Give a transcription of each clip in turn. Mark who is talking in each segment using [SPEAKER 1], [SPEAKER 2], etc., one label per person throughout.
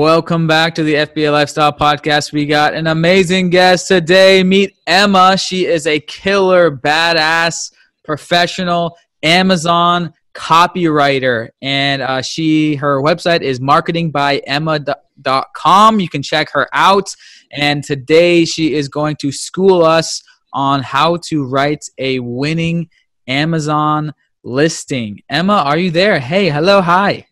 [SPEAKER 1] Welcome back to the FBA Lifestyle Podcast. We got an amazing guest today. Meet Emma. She is a killer, badass, professional Amazon copywriter, and uh, she her website is marketingbyemma.com. You can check her out. And today she is going to school us on how to write a winning Amazon listing. Emma, are you there? Hey, hello, hi.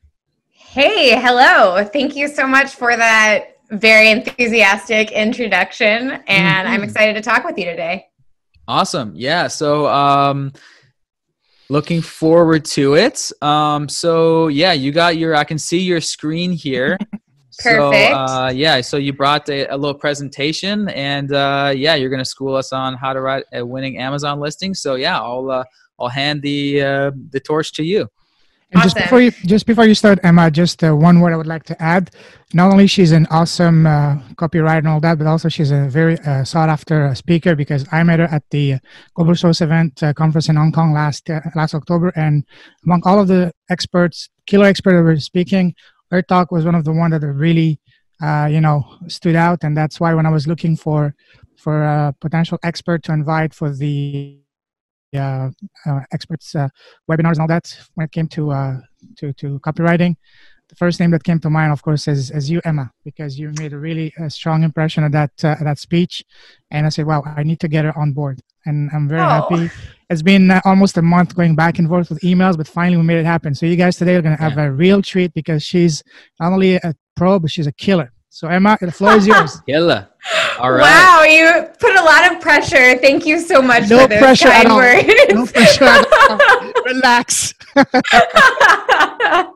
[SPEAKER 2] Hey, hello. Thank you so much for that very enthusiastic introduction. And mm-hmm. I'm excited to talk with you today.
[SPEAKER 1] Awesome. Yeah. So, um, looking forward to it. Um, so yeah, you got your, I can see your screen here.
[SPEAKER 2] Perfect.
[SPEAKER 1] So, uh, yeah, so you brought a, a little presentation, and uh, yeah, you're going to school us on how to write a winning Amazon listing. So yeah, I'll uh, I'll hand the uh, the torch to you.
[SPEAKER 3] And awesome. just before you just before you start, Emma, just uh, one word I would like to add. Not only she's an awesome uh, copywriter and all that, but also she's a very uh, sought after uh, speaker because I met her at the Global Source event uh, conference in Hong Kong last uh, last October, and among all of the experts, killer experts that were speaking, her talk was one of the one that really, you know, stood out, and that's why when I was looking for for a potential expert to invite for the uh, uh, experts uh, webinars and all that when it came to uh, to to copywriting. The first name that came to mind of course is, is you emma because you made a really uh, strong impression of that uh, that speech. And i said wow i need to get her on board. And i'm very oh. happy. It's been almost a month going back and forth with emails but finally we made it happen. So you guys today are going to have yeah. a real treat because she's not only a pro but she's a killer. So emma the floor is yours.
[SPEAKER 1] Killer
[SPEAKER 2] all right. Wow, you put a lot of pressure. Thank you so much
[SPEAKER 3] no
[SPEAKER 2] for those
[SPEAKER 3] pressure
[SPEAKER 2] kind
[SPEAKER 3] at all.
[SPEAKER 2] words.
[SPEAKER 3] No pressure at all. Relax.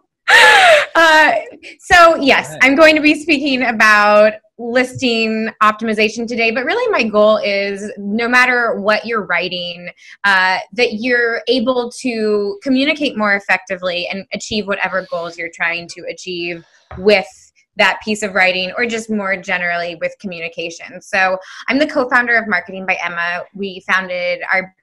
[SPEAKER 2] uh, so, yes, I'm going to be speaking about listing optimization today, but really my goal is no matter what you're writing, uh, that you're able to communicate more effectively and achieve whatever goals you're trying to achieve with that piece of writing or just more generally with communication. So I'm the co-founder of Marketing by Emma. We founded our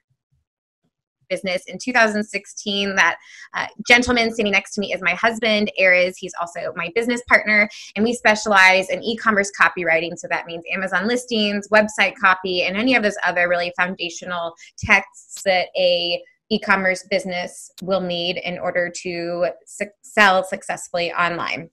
[SPEAKER 2] business in 2016 that uh, gentleman sitting next to me is my husband Ares he's also my business partner and we specialize in e-commerce copywriting so that means amazon listings website copy and any of those other really foundational texts that a e-commerce business will need in order to su- sell successfully online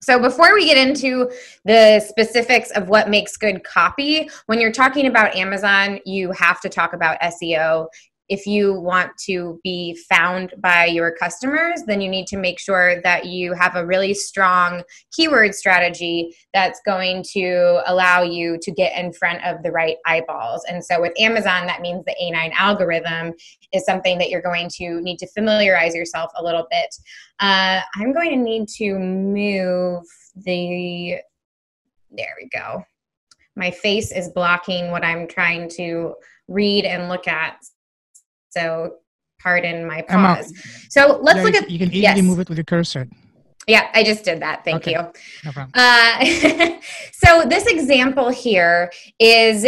[SPEAKER 2] so, before we get into the specifics of what makes good copy, when you're talking about Amazon, you have to talk about SEO if you want to be found by your customers, then you need to make sure that you have a really strong keyword strategy that's going to allow you to get in front of the right eyeballs. And so with Amazon, that means the A9 algorithm is something that you're going to need to familiarize yourself a little bit. Uh, I'm going to need to move the, there we go. My face is blocking what I'm trying to read and look at. So pardon my pause. So let's
[SPEAKER 3] yeah,
[SPEAKER 2] look at.
[SPEAKER 3] You can easily yes. move it with your cursor.
[SPEAKER 2] Yeah, I just did that. Thank
[SPEAKER 3] okay.
[SPEAKER 2] you.
[SPEAKER 3] No problem.
[SPEAKER 2] Uh, so this example here is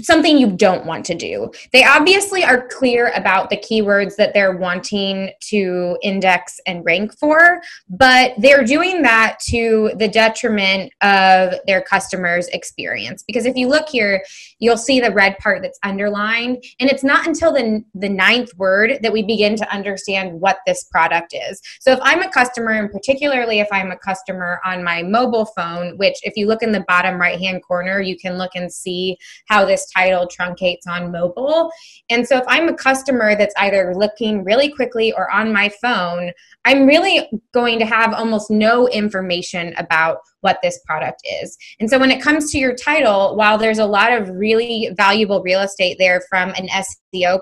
[SPEAKER 2] something you don't want to do. They obviously are clear about the keywords that they're wanting to index and rank for, but they're doing that to the detriment of their customers' experience. Because if you look here, you'll see the red part that's underlined, and it's not until the, the ninth word that we begin to understand what this product is. So if I'm a customer, and particularly if I'm a customer on my mobile phone, which if you look in the bottom right hand corner, you can look and see how this title truncates on mobile. And so if I'm a customer that's either looking really quickly or on my phone, I'm really going to have almost no information about what this product is. And so when it comes to your title, while there's a lot of really valuable real estate there from an SEO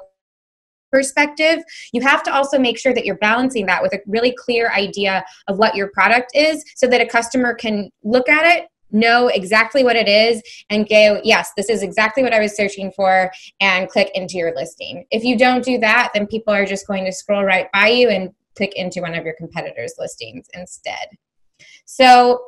[SPEAKER 2] perspective, you have to also make sure that you're balancing that with a really clear idea of what your product is so that a customer can look at it know exactly what it is and go, yes, this is exactly what I was searching for, and click into your listing. If you don't do that, then people are just going to scroll right by you and click into one of your competitors' listings instead. So,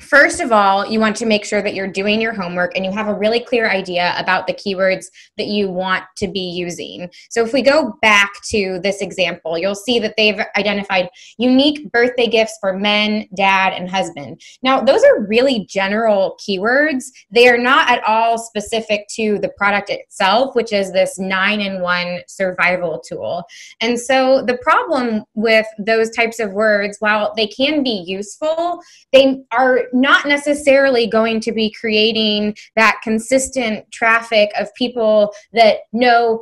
[SPEAKER 2] First of all, you want to make sure that you're doing your homework and you have a really clear idea about the keywords that you want to be using. So, if we go back to this example, you'll see that they've identified unique birthday gifts for men, dad, and husband. Now, those are really general keywords. They are not at all specific to the product itself, which is this nine in one survival tool. And so, the problem with those types of words, while they can be useful, they are not necessarily going to be creating that consistent traffic of people that know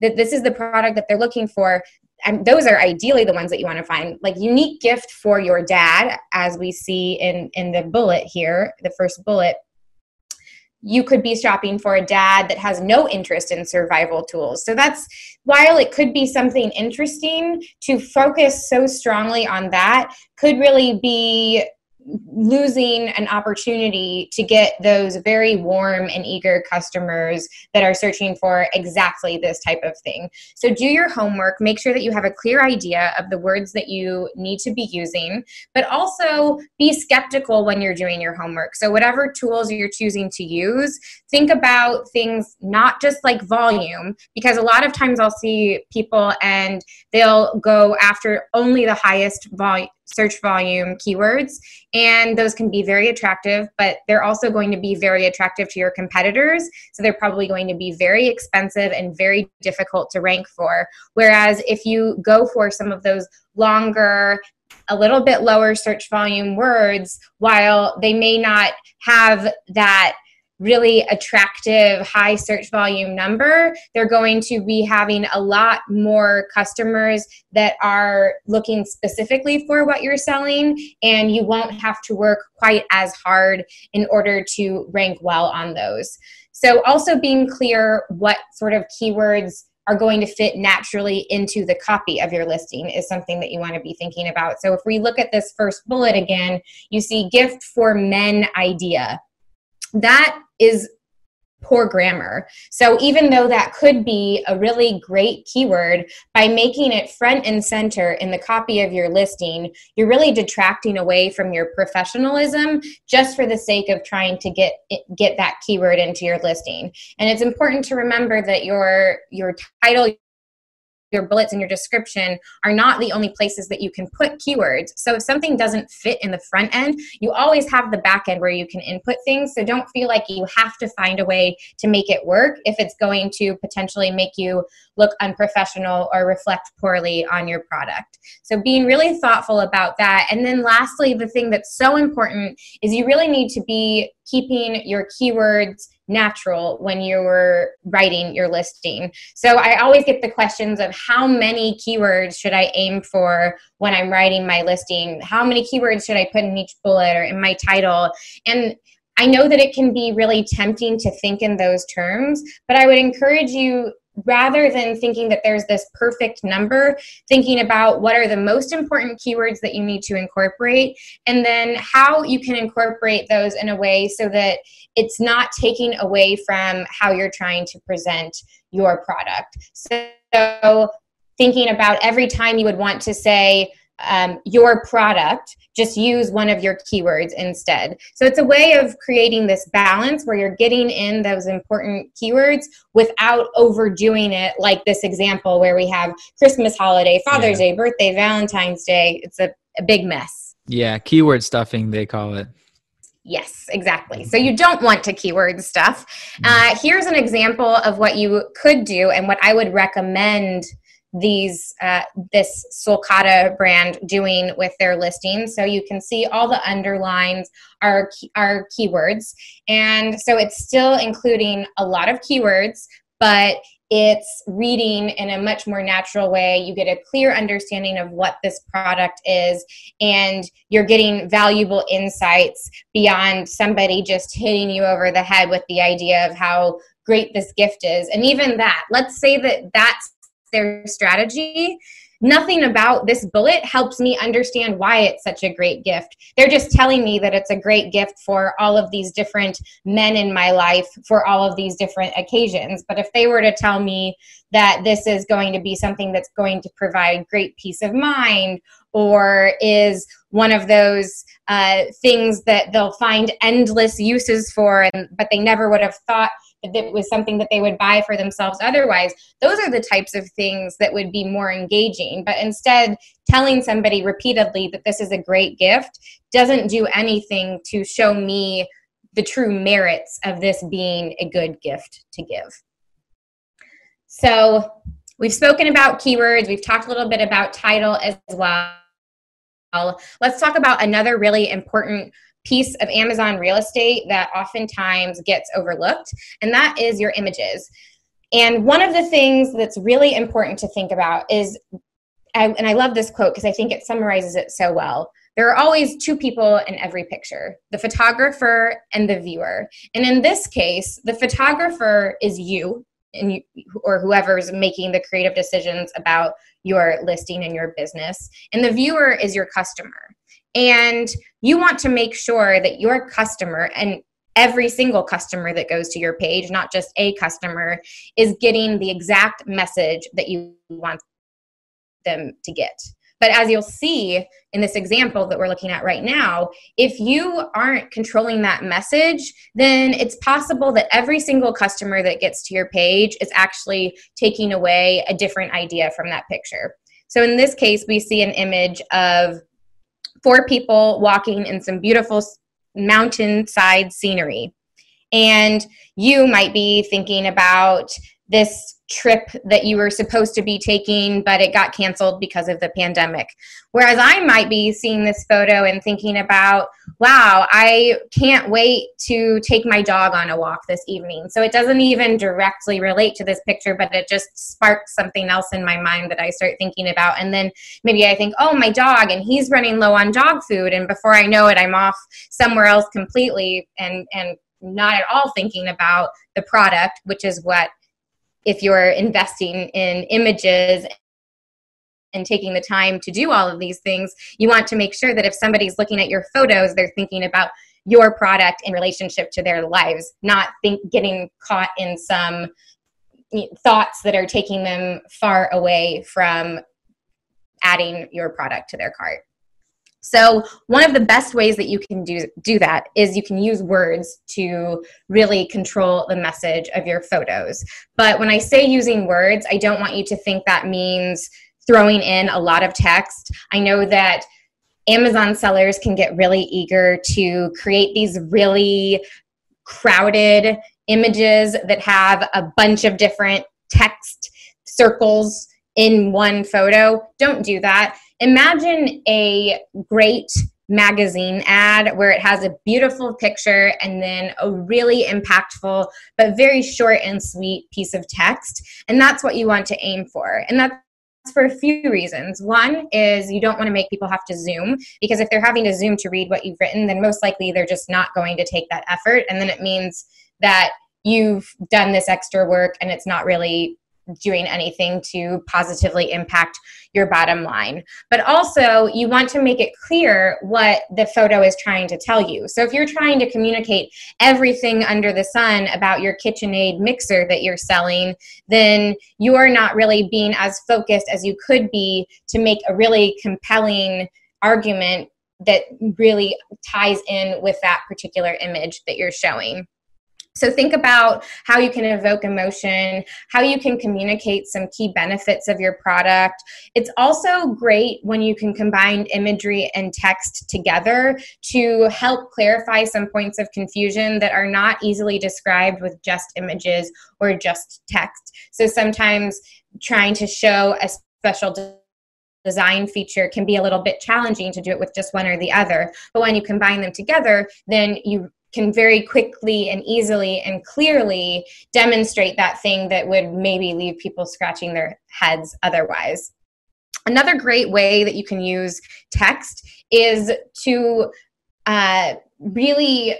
[SPEAKER 2] that this is the product that they're looking for. And those are ideally the ones that you want to find. Like unique gift for your dad as we see in in the bullet here the first bullet. You could be shopping for a dad that has no interest in survival tools. So that's while it could be something interesting to focus so strongly on that could really be losing an opportunity to get those very warm and eager customers that are searching for exactly this type of thing. So do your homework, make sure that you have a clear idea of the words that you need to be using, but also be skeptical when you're doing your homework. So whatever tools you're choosing to use, think about things not just like volume because a lot of times I'll see people and they'll go after only the highest volume search volume keywords and those can be very attractive but they're also going to be very attractive to your competitors so they're probably going to be very expensive and very difficult to rank for. Whereas if you go for some of those longer a little bit lower search volume words while they may not have that really attractive high search volume number, they're going to be having a lot more customers that are looking specifically for what you're selling, and you won't have to work quite as hard in order to rank well on those. So, also being clear what sort of keywords are going to fit naturally into the copy of your listing is something that you want to be thinking about. So if we look at this first bullet again, you see gift for men idea that is poor grammar. So even though that could be a really great keyword, by making it front and center in the copy of your listing, you're really detracting away from your professionalism just for the sake of trying to get get that keyword into your listing. And it's important to remember that your your title your bullets and your description are not the only places that you can put keywords. So if something doesn't fit in the front end, you always have the back end where you can input things. So don't feel like you have to find a way to make it work if it's going to potentially make you look unprofessional or reflect poorly on your product. So being really thoughtful about that. And then lastly, the thing that's so important is you really need to be keeping your keywords natural when you're writing your listing. So I always get the questions of how many keywords should I aim for when I'm writing my listing? How many keywords should I put in each bullet or in my title? And I know that it can be really tempting to think in those terms, but I would encourage you rather than thinking that there's this perfect number, thinking about what are the most important keywords that you need to incorporate, and then how you can incorporate those in a way so that it's not taking away from how you're trying to present your product. So, thinking about every time you would want to say, um, your product, just use one of your keywords instead. So it's a way of creating this balance where you're getting in those important keywords without overdoing it, like this example where we have Christmas holiday, Father's yeah. Day, birthday, Valentine's Day. It's a, a big mess.
[SPEAKER 1] Yeah, keyword stuffing, they call it.
[SPEAKER 2] Yes, exactly. So you don't want to keyword stuff. Mm. Uh, here's an example of what you could do and what I would recommend these uh, this Sulcata brand doing with their listings. So you can see all the underlines are are keywords, and so it's still including a lot of keywords, but it's reading in a much more natural way. You get a clear understanding of what this product is, and you're getting valuable insights beyond somebody just hitting you over the head with the idea of how great this gift is. And even that, let's say that that's their strategy nothing about this bullet helps me understand why it's such a great gift. They're just telling me that it's a great gift for all of these different men in my life for all of these different occasions. But if they were to tell me that this is going to be something that's going to provide great peace of mind or is one of those uh, things that they'll find endless uses for and, but they never would have thought that it was something that they would buy for themselves otherwise. Those are the types of things that would be more engaging. But instead telling somebody repeatedly that this is a great gift doesn't do anything to show me the true merits of this being a good gift to give. So we've spoken about keywords. We've talked a little bit about title as well let's talk about another really important piece of Amazon real estate that oftentimes gets overlooked, and that is your images. And one of the things that's really important to think about is, and I love this quote because I think it summarizes it so well. There are always two people in every picture the photographer and the viewer. And in this case, the photographer is you, and you, or whoever's making the creative decisions about your listing and your business. And the viewer is your customer. And you want to make sure that your customer and every single customer that goes to your page, not just a customer, is getting the exact message that you want them to get. But as you'll see in this example that we're looking at right now, if you aren't controlling that message, then it's possible that every single customer that gets to your page is actually taking away a different idea from that picture. So in this case, we see an image of four people walking in some beautiful mountainside scenery. And you might be thinking about this trip that you were supposed to be taking, but it got canceled because of the pandemic. Whereas I might be seeing this photo and thinking about, wow, I can't wait to take my dog on a walk this evening. So it doesn't even directly relate to this picture, but it just sparks something else in my mind that I start thinking about. And then maybe I think, oh, my dog, and he's running low on dog food. And before I know it, I'm off somewhere else completely and, and not at all thinking about the product, which is what if you're investing in images and taking the time to do all of these things, you want to make sure that if somebody's looking at your photos, they're thinking about your product in relationship to their lives, not think getting caught in some thoughts that are taking them far away from adding your product to their cart. So one of the best ways that you can do, do that is you can use words to really control the message of your photos. But when I say using words, I don't want you to think that means throwing in a lot of text. I know that Amazon sellers can get really eager to create these really crowded images that have a bunch of different text circles in one photo. Don't do that imagine a great magazine ad where it has a beautiful picture and then a really impactful but very short and sweet piece of text. And that's what you want to aim for. And that's for a few reasons. One is you don't want to make people have to zoom because if they're having to zoom to read what you've written, then most likely they're just not going to take that effort. And then it means that you've done this extra work and it's not really doing anything to positively impact your bottom line. But also, you want to make it clear what the photo is trying to tell you. So, if you're trying to communicate everything under the sun about your KitchenAid mixer that you're selling, then you're not really being as focused as you could be to make a really compelling argument that really ties in with that particular image that you're showing. So think about how you can evoke emotion, how you can communicate some key benefits of your product. It's also great when you can combine imagery and text together to help clarify some points of confusion that are not easily described with just images or just text. So sometimes trying to show a special design feature can be a little bit challenging to do it with just one or the other. But when you combine them together, then you can very quickly and easily and clearly demonstrate that thing that would maybe leave people scratching their heads otherwise. Another great way that you can use text is to uh, really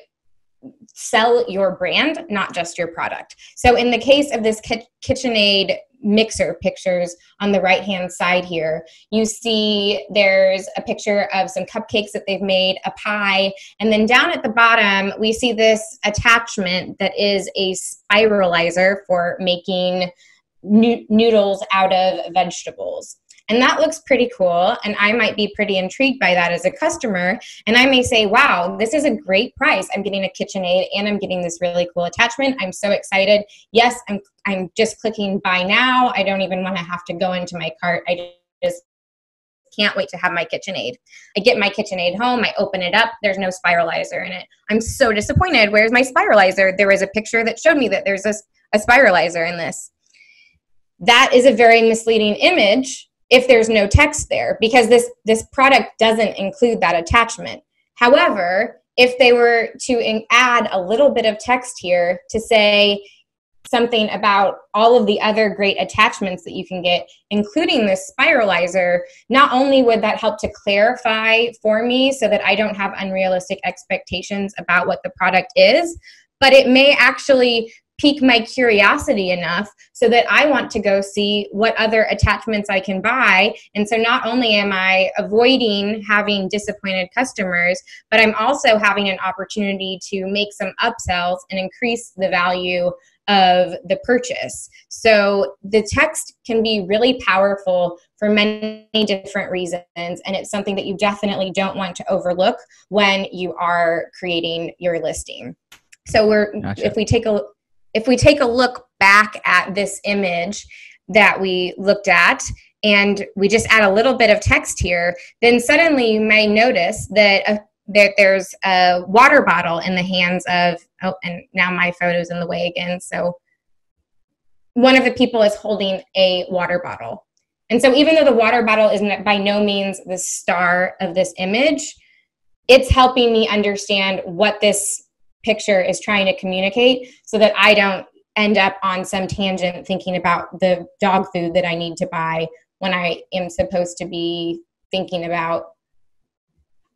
[SPEAKER 2] sell your brand, not just your product. So, in the case of this KitchenAid mixer pictures on the right hand side here. You see there's a picture of some cupcakes that they've made, a pie, and then down at the bottom we see this attachment that is a spiralizer for making noodles out of vegetables. And that looks pretty cool. And I might be pretty intrigued by that as a customer. And I may say, wow, this is a great price. I'm getting a KitchenAid and I'm getting this really cool attachment. I'm so excited. Yes, I'm, I'm just clicking buy now. I don't even want to have to go into my cart. I just can't wait to have my KitchenAid. I get my KitchenAid home, I open it up, there's no spiralizer in it. I'm so disappointed. Where's my spiralizer? There was a picture that showed me that there's a, a spiralizer in this. That is a very misleading image if there's no text there because this this product doesn't include that attachment. However if they were to in- add a little bit of text here to say something about all of the other great attachments that you can get including this spiralizer not only would that help to clarify for me so that i don't have unrealistic expectations about what the product is but it may actually pique my curiosity enough so that I want to go see what other attachments I can buy. And so not only am I avoiding having disappointed customers, but I'm also having an opportunity to make some upsells and increase the value of the purchase. So the text can be really powerful for many different reasons and it's something that you definitely don't want to overlook when you are creating your listing. So we're gotcha. if we take a if we take a look back at this image that we looked at and we just add a little bit of text here, then suddenly you may notice that, uh, that there's a water bottle in the hands of, oh, and now my photo's in the way again. So one of the people is holding a water bottle. And so even though the water bottle is by no means the star of this image, it's helping me understand what this picture is trying to communicate so that I don't end up on some tangent thinking about the dog food that I need to buy when I am supposed to be thinking about,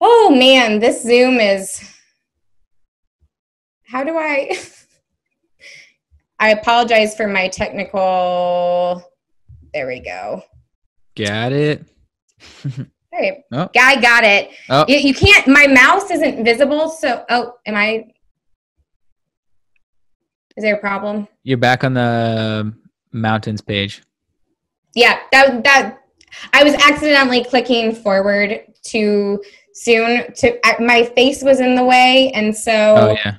[SPEAKER 2] oh man, this Zoom is. How do I? I apologize for my technical. There we go.
[SPEAKER 1] Got it.
[SPEAKER 2] Hey, oh. guy got it. Oh. You, you, can't. My mouse isn't visible, so oh, am I? Is there a problem?
[SPEAKER 1] You're back on the mountains page.
[SPEAKER 2] Yeah, that that I was accidentally clicking forward too soon. To my face was in the way, and so.
[SPEAKER 1] Oh yeah.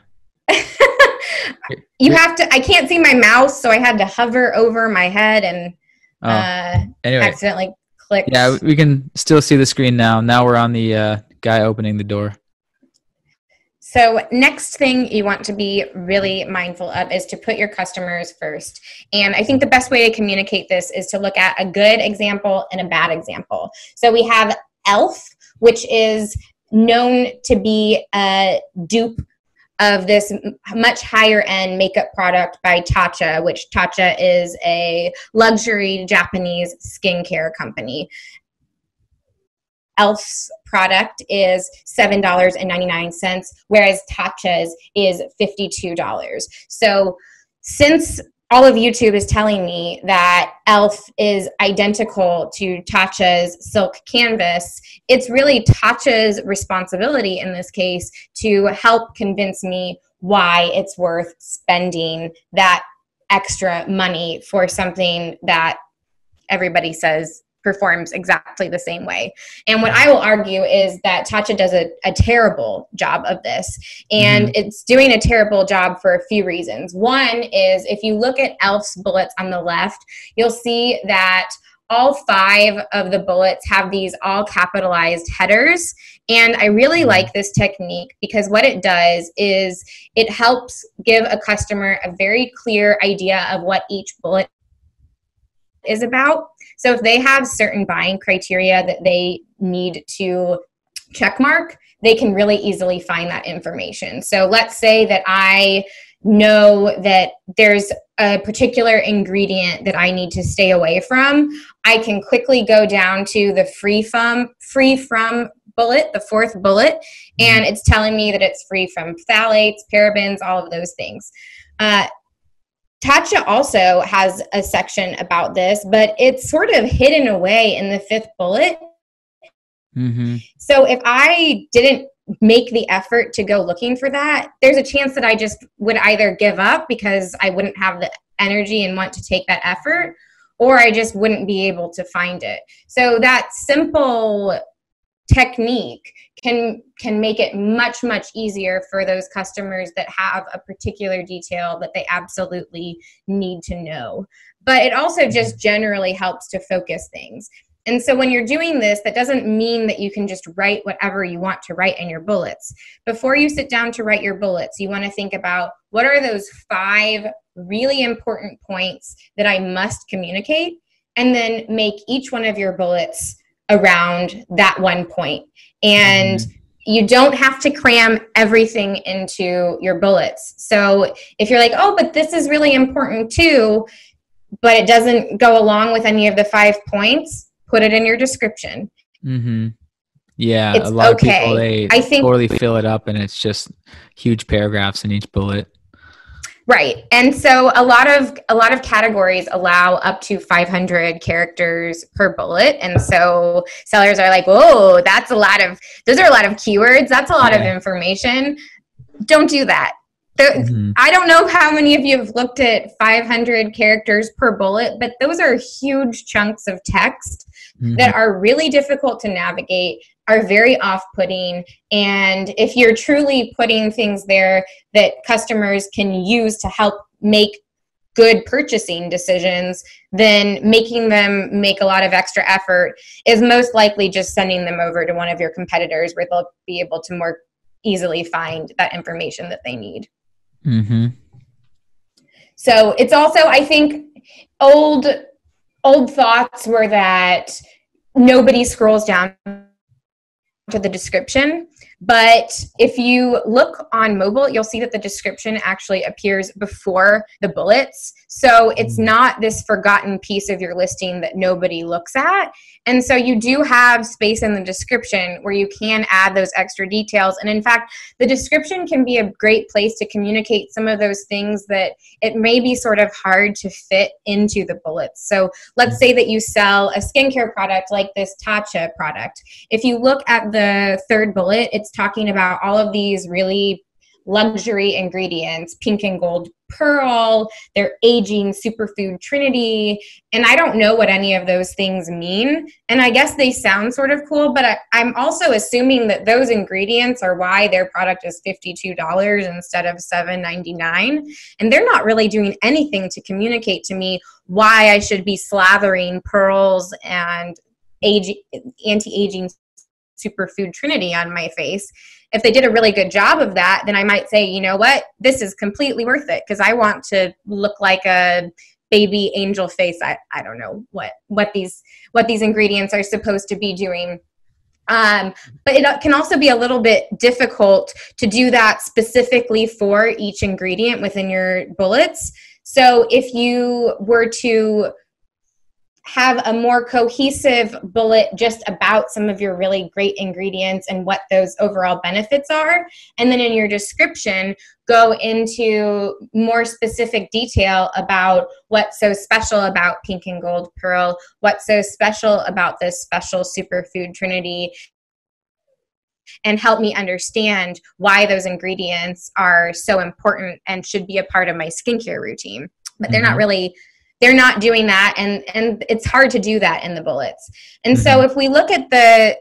[SPEAKER 2] you have to. I can't see my mouse, so I had to hover over my head and oh. uh, anyway. accidentally click.
[SPEAKER 1] Yeah, we can still see the screen now. Now we're on the uh, guy opening the door.
[SPEAKER 2] So, next thing you want to be really mindful of is to put your customers first. And I think the best way to communicate this is to look at a good example and a bad example. So, we have ELF, which is known to be a dupe of this much higher end makeup product by Tatcha, which Tatcha is a luxury Japanese skincare company. Elf's product is $7.99, whereas Tatcha's is $52. So since all of YouTube is telling me that Elf is identical to Tatcha's silk canvas. It's really Tatcha's responsibility in this case to help convince me why it's worth spending that extra money for something that everybody says performs exactly the same way. And what I will argue is that Tatcha does a, a terrible job of this. And mm-hmm. it's doing a terrible job for a few reasons. One is if you look at ELF's bullets on the left, you'll see that all five of the bullets have these all capitalized headers. And I really mm-hmm. like this technique because what it does is it helps give a customer a very clear idea of what each bullet is about. So if they have certain buying criteria that they need to check mark, they can really easily find that information. So let's say that I know that there's a particular ingredient that I need to stay away from, I can quickly go down to the free from free from bullet, the fourth bullet, and it's telling me that it's free from phthalates, parabens, all of those things. Uh, Tatcha also has a section about this, but it's sort of hidden away in the fifth bullet. Mm-hmm. So if I didn't make the effort to go looking for that, there's a chance that I just would either give up because I wouldn't have the energy and want to take that effort, or I just wouldn't be able to find it. So that simple technique can can make it much much easier for those customers that have a particular detail that they absolutely need to know. But it also mm-hmm. just generally helps to focus things. And so when you're doing this, that doesn't mean that you can just write whatever you want to write in your bullets. Before you sit down to write your bullets, you want to think about what are those five really important points that I must communicate, and then make each one of your bullets around that one point. And mm-hmm. you don't have to cram everything into your bullets. So if you're like, oh, but this is really important too, but it doesn't go along with any of the five points, put it in your description.
[SPEAKER 1] Mm-hmm. Yeah, it's a lot okay. of people they I think, totally fill it up, and it's just huge paragraphs in each bullet.
[SPEAKER 2] Right. And so a lot of a lot of categories allow up to 500 characters per bullet and so sellers are like, "Whoa, that's a lot of those are a lot of keywords. That's a lot yeah. of information." Don't do that. mm-hmm. I don't know how many of you have looked at 500 characters per bullet, but those are huge chunks of text mm-hmm. that are really difficult to navigate, are very off putting. And if you're truly putting things there that customers can use to help make good purchasing decisions, then making them make a lot of extra effort is most likely just sending them over to one of your competitors where they'll be able to more easily find that information that they need.
[SPEAKER 1] Mm-hmm.
[SPEAKER 2] So it's also, I think, old old thoughts were that nobody scrolls down to the description. But if you look on mobile, you'll see that the description actually appears before the bullets. So it's mm. not this forgotten piece of your listing that nobody looks at. And so you do have space in the description where you can add those extra details. And in fact, the description can be a great place to communicate some of those things that it may be sort of hard to fit into the bullets. So let's say that you sell a skincare product like this Tatcha product. If you look at the third bullet, it's talking about all of these really luxury ingredients pink and gold pearl their aging superfood trinity and i don't know what any of those things mean. And i guess they sound sort of cool but I, am also assuming that those ingredients are why their product is $52 instead of $7.99 and they're not really doing anything to communicate to me why i should be slathering pearls and age, anti-aging superfood trinity on my face. If they did a really good job of that then i might say you know what? This is completely worth it because i want to look like a baby angel face. I, I don't know what what these what these ingredients are supposed to be doing. Um, but it can also be a little bit difficult to do that specifically for each ingredient within your bullets. So if you were to have a more cohesive bullet just about some of your really great ingredients and what those overall benefits are. And then in your description, go into more specific detail about what's so special about pink and gold pearl, what's so special about this special superfood trinity, and help me understand why those ingredients are so important and should be a part of my skincare routine. But they're mm-hmm. not really they're not doing that and and it's hard to do that in the bullets. And mm-hmm. so if we look at the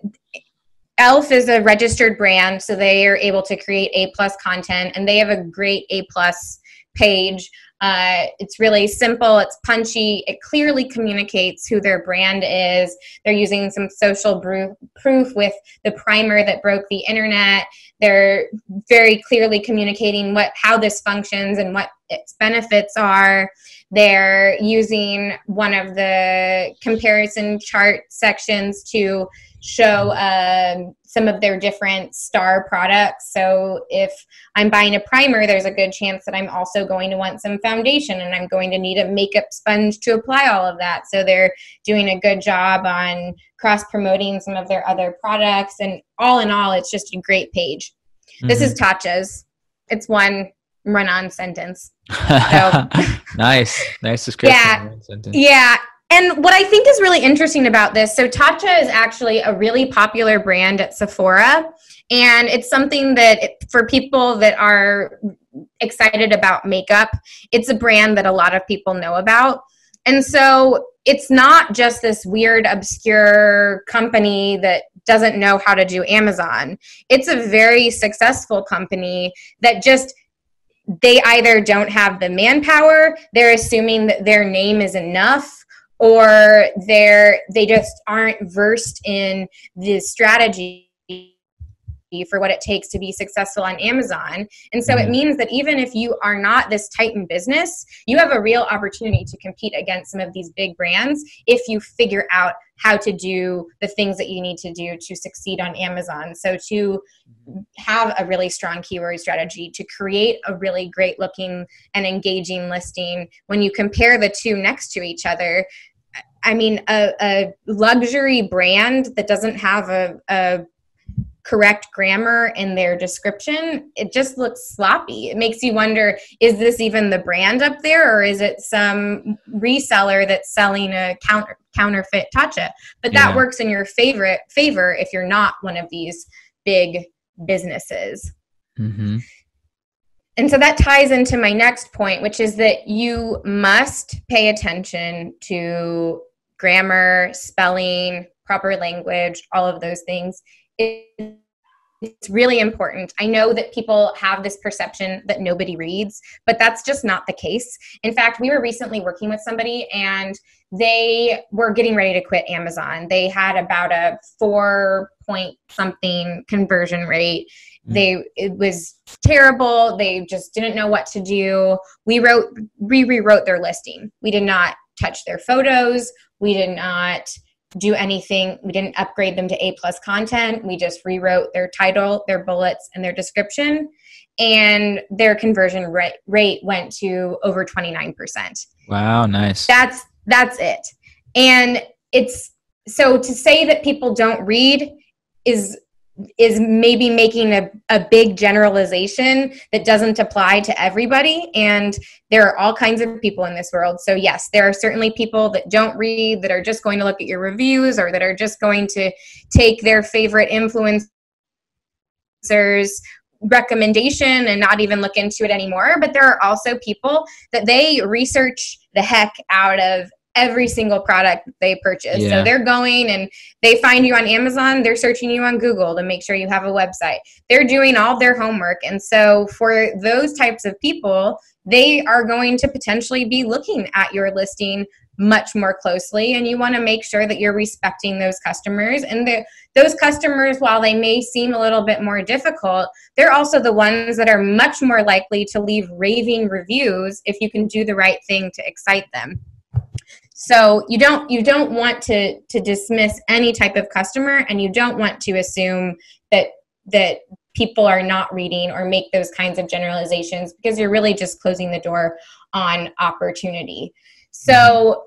[SPEAKER 2] elf is a registered brand so they are able to create a plus content and they have a great a plus page. Uh, it's really simple it's punchy it clearly communicates who their brand is. They're using some social proof with the primer that broke the internet. They're very clearly communicating what how this functions and what its benefits are they're using one of the comparison chart sections to show um, some of their different star products. So if I'm buying a primer, there's a good chance that I'm also going to want some foundation and I'm going to need a makeup sponge to apply all of that. So they're doing a good job on cross promoting some of their other products. And all in all, it's just a great page. Mm-hmm. This is mm-hmm. Tatcha's. It's one run on sentence.
[SPEAKER 1] So, nice. Nice description.
[SPEAKER 2] Yeah. Yeah. And what I think is really interesting about this so, Tatcha is actually a really popular brand at Sephora. And it's something that it, for people that are excited about makeup, it's a brand that a lot of people know about. And so it's not just this weird, obscure company that doesn't know how to do Amazon. It's a very successful company that just they either don't have the manpower, they're assuming that their name is enough, or they're they just aren't versed in the strategy for what it takes to be successful on Amazon. And so it mm-hmm. means that even if you are not this titan business, you have a real opportunity to compete against some of these big brands if you figure out how to do the things that you need to do to succeed on Amazon. So to have a really strong keyword strategy, to create a really great looking and engaging listing, when you compare the two next to each other, I mean, a, a luxury brand that doesn't have a, a correct grammar in their description, it just looks sloppy. It makes you wonder is this even the brand up there or is it some reseller that's selling a counter, counterfeit Tatcha? But that yeah. works in your favorite favor if you're not one of these big businesses. Mm-hmm. And so that ties into my next point, which is that you must pay attention to grammar, spelling, proper language, all of those things it's really important. I know that people have this perception that nobody reads, but that's just not the case. In fact, we were recently working with somebody and they were getting ready to quit Amazon. They had about a four point something conversion rate. Mm. They it was terrible. They just didn't know what to do. We wrote we rewrote their listing. We did not touch their photos. We did not do anything. We didn't upgrade them to A plus content. We just rewrote their title, their bullets, and their description. And their conversion rate, rate went to over 29%.
[SPEAKER 1] Wow, nice.
[SPEAKER 2] That's that's it. And it's so to say that people don't read is is maybe making a, a big generalization that doesn't apply to everybody. And there are all kinds of people in this world. So yes there are certainly people that don't read that are just going to look at your reviews or that are just going to take their favorite influencers recommendation and not even look into it anymore. But there are also people that they research the heck out of every single product they purchase. Yeah. So they're going and they find you on Amazon, they're searching you on Google to make sure you have a website. They're doing all their homework. And so for those types of people, they are going to potentially be looking at your listing much more closely and you want to make sure that you're respecting those customers and the, those customers while they may seem a little bit more difficult they're also the ones that are much more likely to leave raving reviews if you can do the right thing to excite them so you don't you don't want to to dismiss any type of customer and you don't want to assume that that people are not reading or make those kinds of generalizations because you're really just closing the door on opportunity. So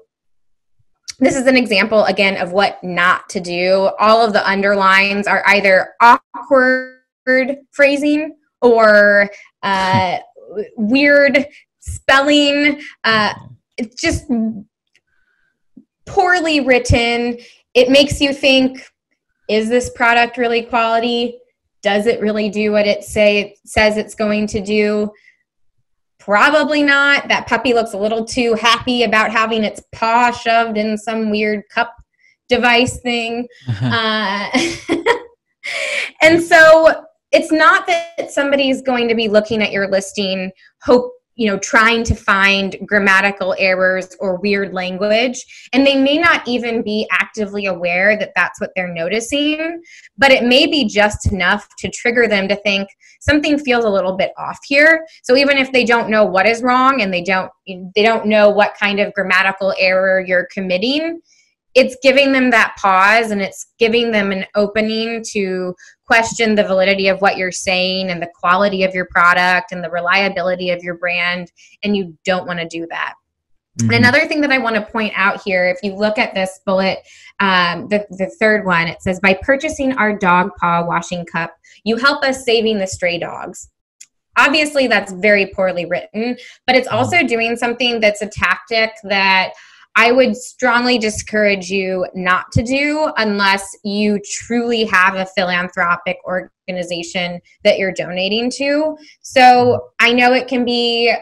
[SPEAKER 2] this is an example again of what not to do. All of the underlines are either awkward phrasing or uh, weird spelling. Uh, it's just poorly written. It makes you think, is this product really quality? Does it really do what it say it says it's going to do? Probably not. That puppy looks a little too happy about having its paw shoved in some weird cup device thing. Uh, and so it's not that somebody's going to be looking at your listing hope you know trying to find grammatical errors or weird language. And they may not even be actively aware that that's what they're noticing but it may be just enough to trigger them to think something feels a little bit off here. So even if they don't know what is wrong and they don't they don't know what kind of grammatical error you're committing it's giving them that pause and it's giving them an opening to question the validity of what you're saying and the quality of your product and the reliability of your brand and you don't want to do that. Mm-hmm. another thing that i want to point out here if you look at this bullet um, the, the third one it says by purchasing our dog paw washing cup you help us saving the stray dogs. Obviously that's very poorly written but it's also doing something that's a tactic that I would strongly discourage you not to do unless you truly have a philanthropic organization that you're donating to. So I know it can be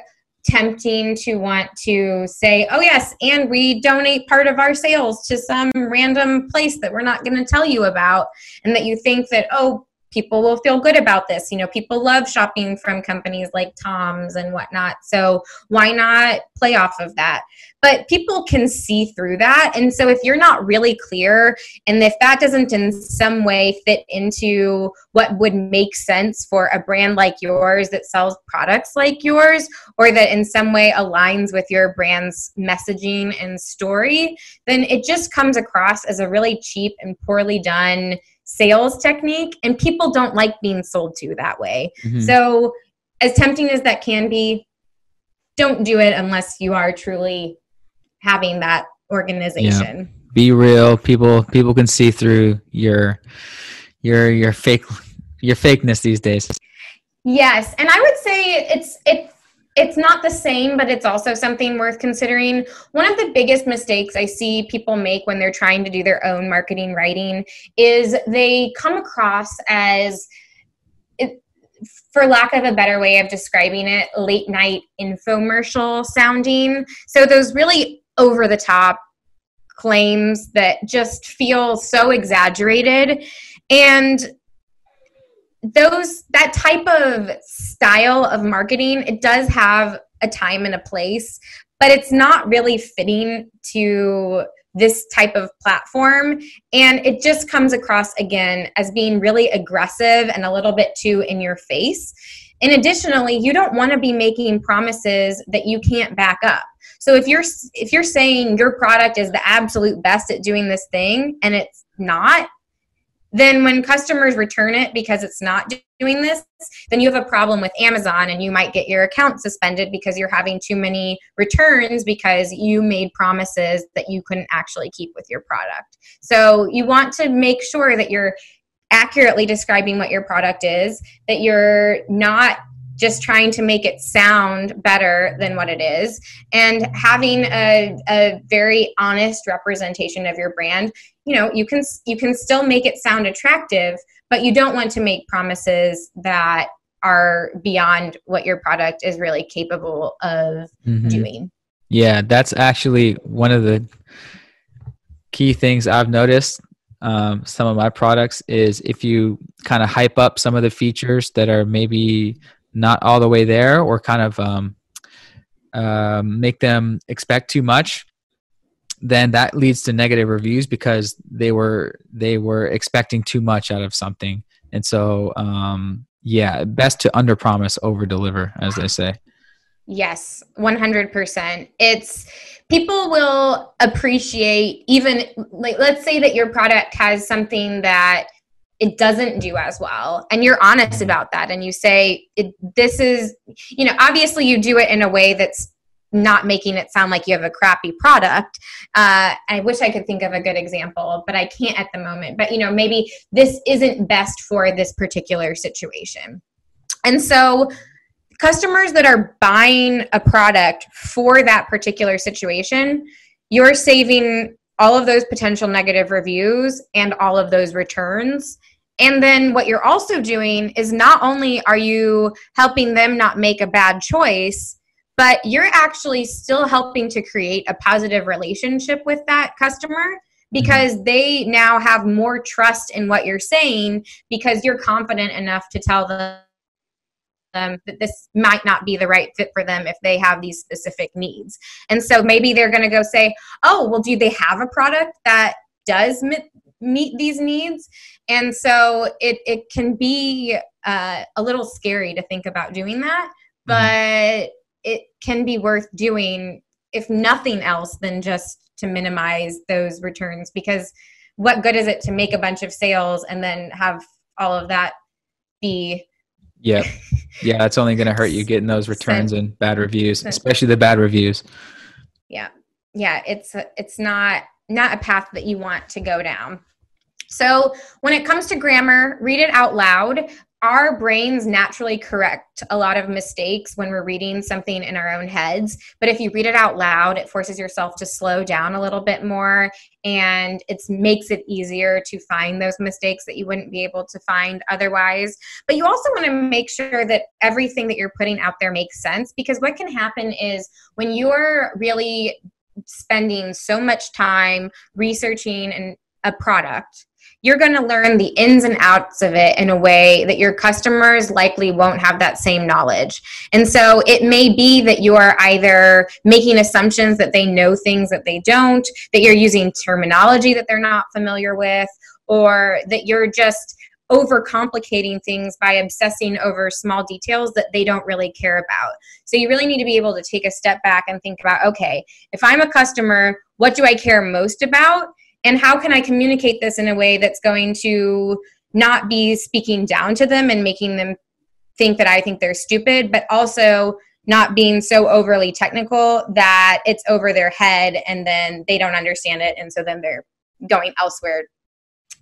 [SPEAKER 2] tempting to want to say, oh, yes, and we donate part of our sales to some random place that we're not going to tell you about. And that you think that, oh, people will feel good about this. You know, people love shopping from companies like Tom's and whatnot. So why not play off of that? But people can see through that. And so if you're not really clear and if that doesn't in some way fit into what would make sense for a brand like yours that sells products like yours, or that in some way aligns with your brand's messaging and story, then it just comes across as a really cheap and poorly done sales technique and people don't like being sold to that way. Mm-hmm. so as tempting as that can be don't do it unless you are truly having that organization. Yeah.
[SPEAKER 1] be real. People people can see through your your your fake your fakeness these days.
[SPEAKER 2] Yes. And i would say it's it it's not the same, but it's also something worth considering. One of the biggest mistakes I see people make when they're trying to do their own marketing writing is they come across as for lack of a better way of describing it, late night infomercial sounding. So those really over the top claims that just feel so exaggerated. And those that type of style of marketing it does have a time and a place but it's not really fitting to this type of platform. And it just comes across again as being really aggressive and a little bit too in your face. And additionally you don't want to be making promises that you can't back up. So if you're if you're saying your product is the absolute best at doing this thing and it's not then when customers return it because it's not doing this, then you have a problem with Amazon and you might get your account suspended because you're having too many returns because you made promises that you couldn't actually keep with your product. So you want to make sure that you're accurately describing what your product is, that you're not just trying to make it sound better than what it is and having a, a very honest representation of your brand you know you can you can still make it sound attractive but you don't want to make promises that are beyond what your product is really capable of mm-hmm. doing
[SPEAKER 1] yeah that's actually one of the key things i've noticed um, some of my products is if you kind of hype up some of the features that are maybe not all the way there or kind of um, uh, make them expect too much then that leads to negative reviews because they were they were expecting too much out of something. And so um, yeah best to under promise over deliver as they say.
[SPEAKER 2] Yes 100% it's people will appreciate even like let's say that your product has something that it doesn't do as well and you're honest mm-hmm. about that and you say it, this is you know obviously you do it in a way that's not making it sound like you have a crappy product uh, i wish i could think of a good example but i can't at the moment but you know maybe this isn't best for this particular situation and so customers that are buying a product for that particular situation you're saving all of those potential negative reviews and all of those returns. And then what you're also doing is not only are you helping them not make a bad choice, but you're actually still helping to create a positive relationship with that customer because mm-hmm. they now have more trust in what you're saying because you're confident enough to tell them that this might not be the right fit for them if they have these specific needs. And so maybe they're going to go say, oh, well, do they have a product that does meet, meet these needs? And so it, it can be uh, a little scary to think about doing that, mm-hmm. It can be worth doing, if nothing else, than just to minimize those returns because what good is it to make a bunch of sales and then have all of that be
[SPEAKER 1] yeah. Yeah it's only going to hurt you getting those returns and bad reviews especially the bad reviews.
[SPEAKER 2] Yeah. Yeah it's it's not not a path that you want to go down. So when it comes to grammar read it out loud our brains naturally correct a lot of mistakes when we're reading something in our own heads. But if you read it out loud, it forces yourself to slow down a little bit more and it makes it easier to find those mistakes that you wouldn't be able to find otherwise. But you also want to make sure that everything that you're putting out there makes sense because what can happen is when you're really spending so much time researching and a product you're going to learn the ins and outs of it in a way that your customers likely won't have that same knowledge. And so it may be that you are either making assumptions that they know things that they don't, that you're using terminology that they're not familiar with, or that you're just overcomplicating things by obsessing over small details that they don't really care about. So you really need to be able to take a step back and think about okay, if I'm a customer, what do I care most about? And how can i communicate this in a way that's going to not be speaking down to them and making them think that i think they're stupid but also not being so overly technical that it's over their head and then they don't understand it and so then they're going elsewhere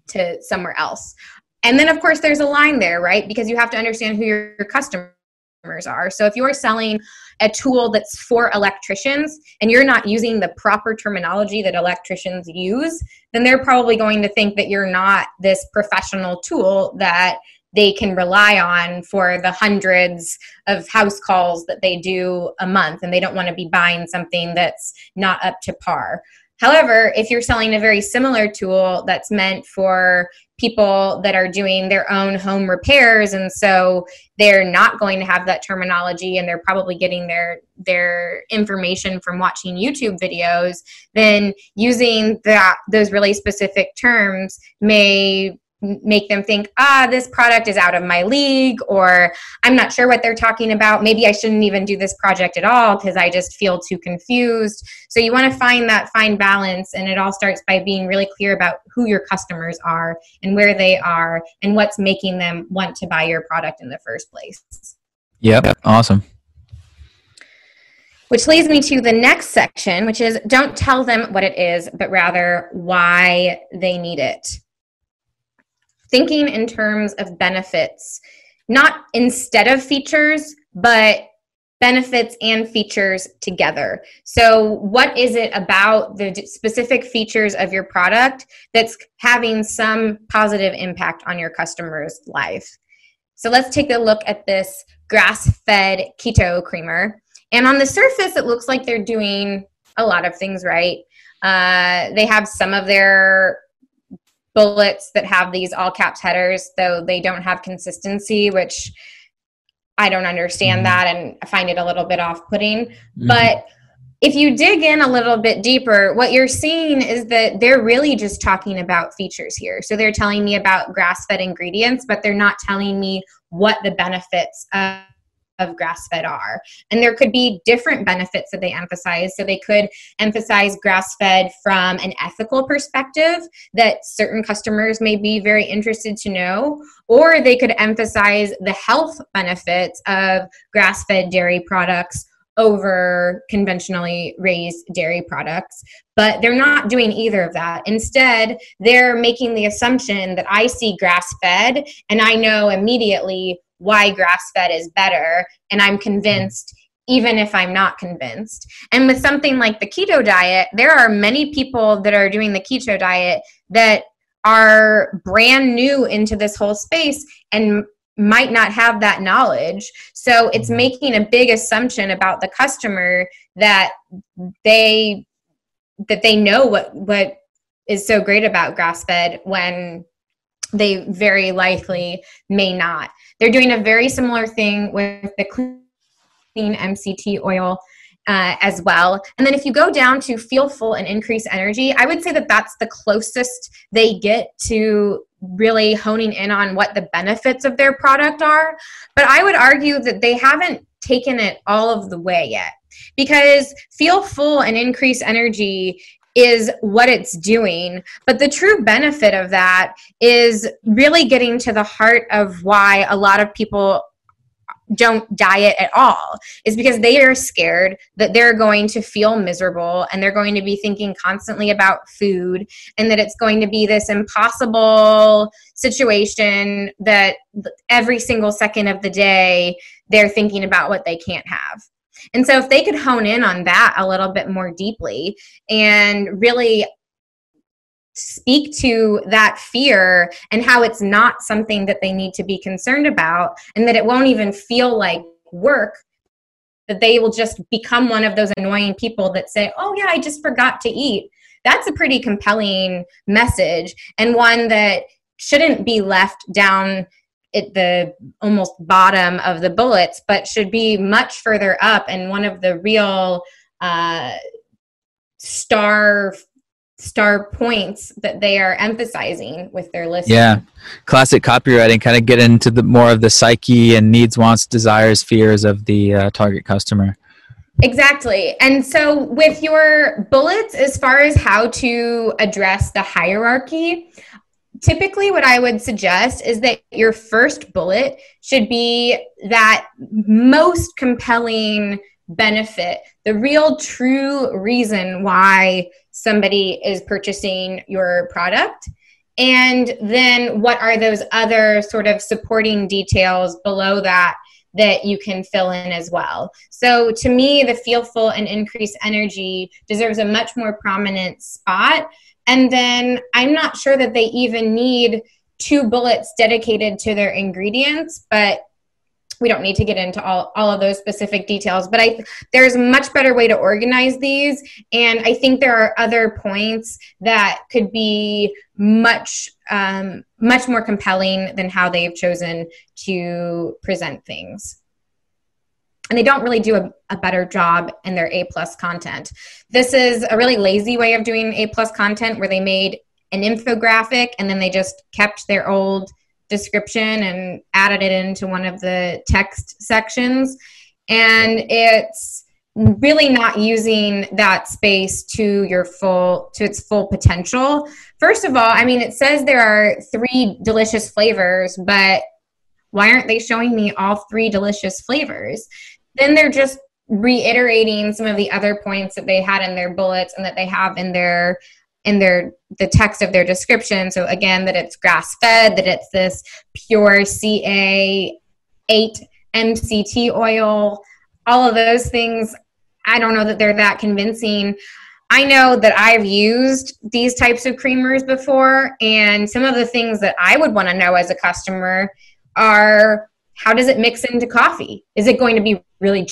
[SPEAKER 2] to somewhere else. And then of course there's a line there right? Because you have to understand who your, customer are. So if you're selling a tool that's for electricians and you're not using the proper terminology that electricians use, then they're probably going to think that you're not this professional tool that they can rely on for the hundreds of house calls that they do a month and they don't want to be buying something that's not up to par. However, if you're selling a very similar tool that's meant for people that are doing their own home repairs and so they're not going to have that terminology and they're probably getting their their information from watching YouTube videos, then using that those really specific terms may make them think, ah, this product is out of my league, or I'm not sure what they're talking about. Maybe I shouldn't even do this project at all because I just feel too confused. So you want to find that fine balance, and it all starts by being really clear about who your customers are and where they are and what's making them want to buy your product in the first place.
[SPEAKER 1] Yep, awesome.
[SPEAKER 2] Which leads me to the next section, which is don't tell them what it is, but rather why they need it thinking in terms of benefits, not instead of features, but benefits and features together. So, what is it about the specific features of your product that's having some positive impact on your customer's life? So, let's take a look at this grass fed keto creamer. And on the surface, it looks like they're doing a lot of things right. Uh, they have some of their bullets that have these all caps headers, though they don't have consistency, which I don't understand mm-hmm. that and I find it a little bit off putting. Mm-hmm. But if you dig in a little bit deeper, what you're seeing is that they're really just talking about features here. So they're telling me about grass fed ingredients, but they're not telling me what the benefits of of grass fed are. And there could be different benefits that they emphasize. So they could emphasize grass fed from an ethical perspective that certain customers may be very interested to know, or they could emphasize the health benefits of grass fed dairy products over conventionally raised dairy products, but they're not doing either of that. Instead, they're making the assumption that I see grass fed and I know immediately why grass fed is better. And I'm convinced even if I'm not convinced. And with something like the keto diet, there are many people that are doing the keto diet that are brand new into this whole space and might not have that knowledge. So it's making a big assumption about the customer that they that they know what what is so great about grass fed when they very likely may not. They're doing a very similar thing with the clean MCT oil uh, as well. And then if you go down to feel full and increase energy, I would say that that's the closest they get to really honing in on what the benefits of their product are. But I would argue that they haven't taken it all of the way yet because feel full and increase energy is what it's doing. But the true benefit of that is really getting to the heart of why a lot of people don't diet at all is because they are scared that they're going to feel miserable and they're going to be thinking constantly about food and that it's going to be this impossible situation that every single second of the day they're thinking about what they can't have. And so if they could hone in on that a little bit more deeply and really speak to that fear and how it's not something that they need to be concerned about and that it won't even feel like work that they will just become one of those annoying people that say oh yeah i just forgot to eat. That's a pretty compelling message and one that shouldn't be left down at the almost bottom of the bullets but should be much further up and one of the real uh, star star points that they are emphasizing with their list.
[SPEAKER 1] Yeah. Classic copywriting kind of get into the more of the psyche and needs, wants, desires, fears of the uh, target customer.
[SPEAKER 2] Exactly. And so with your bullets as far as how to address the hierarchy, typically what I would suggest is that your first bullet should be that most compelling benefit, the real true reason why somebody is purchasing your product. And then what are those other sort of supporting details below that that you can fill in as well? So to me, the feel full and increased energy deserves a much more prominent spot. And then I'm not sure that they even need two bullets dedicated to their ingredients, but we don't need to get into all, all of those specific details. But i there's a much better way to organize these. And i think there are other points that could be much um, much more compelling than how they've chosen to present things and they don't really do a, a better job in their a plus content this is a really lazy way of doing a plus content where they made an infographic and then they just kept their old description and added it into one of the text sections. And it's really not using that space to your full to its full potential. First of all, I mean it says there are 3 delicious flavors, but why aren't they showing me all three delicious flavors? Then they're just reiterating some of the other points that they had in their bullets and that they have in their in their the text of their description. So again that it's grass fed that it's this pure ca 8 mct oil all of those things. I don't know that they're that convincing. I know that i've used these types of creamers before and some of the things that i would want to know as a customer are how does it mix into coffee is it going to be really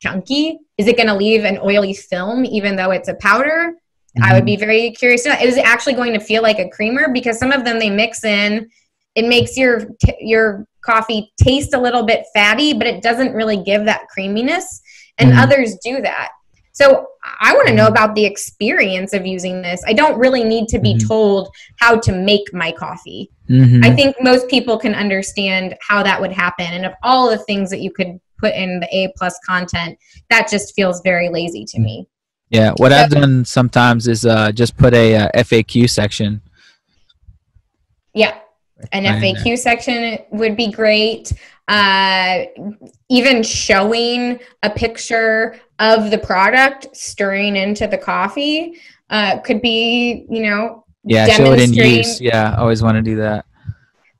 [SPEAKER 2] chunky is it going to leave an oily film even though it's a powder Mm-hmm. I would be mm-hmm. very curious to know. Is it actually going to feel like a creamer? Because some of them they mix in, it makes your t- your coffee taste a little bit fatty, but it doesn't really give that creaminess. And mm-hmm. others do that. So I want to know mm-hmm. about the experience of using this. I don't really need to be mm-hmm. told how to make my coffee. Mm-hmm. I think most people can understand how that would happen. And of all the things that you could put in the A plus content, that just feels very lazy to me.
[SPEAKER 1] Yeah, what I've done sometimes is uh, just put a, a uh, FAQ section.
[SPEAKER 2] Yeah, an FAQ section would be great. Uh, even showing a picture of the product stirring into the coffee uh, could be, you know,
[SPEAKER 1] yeah, show it in use. Yeah, always want to do that.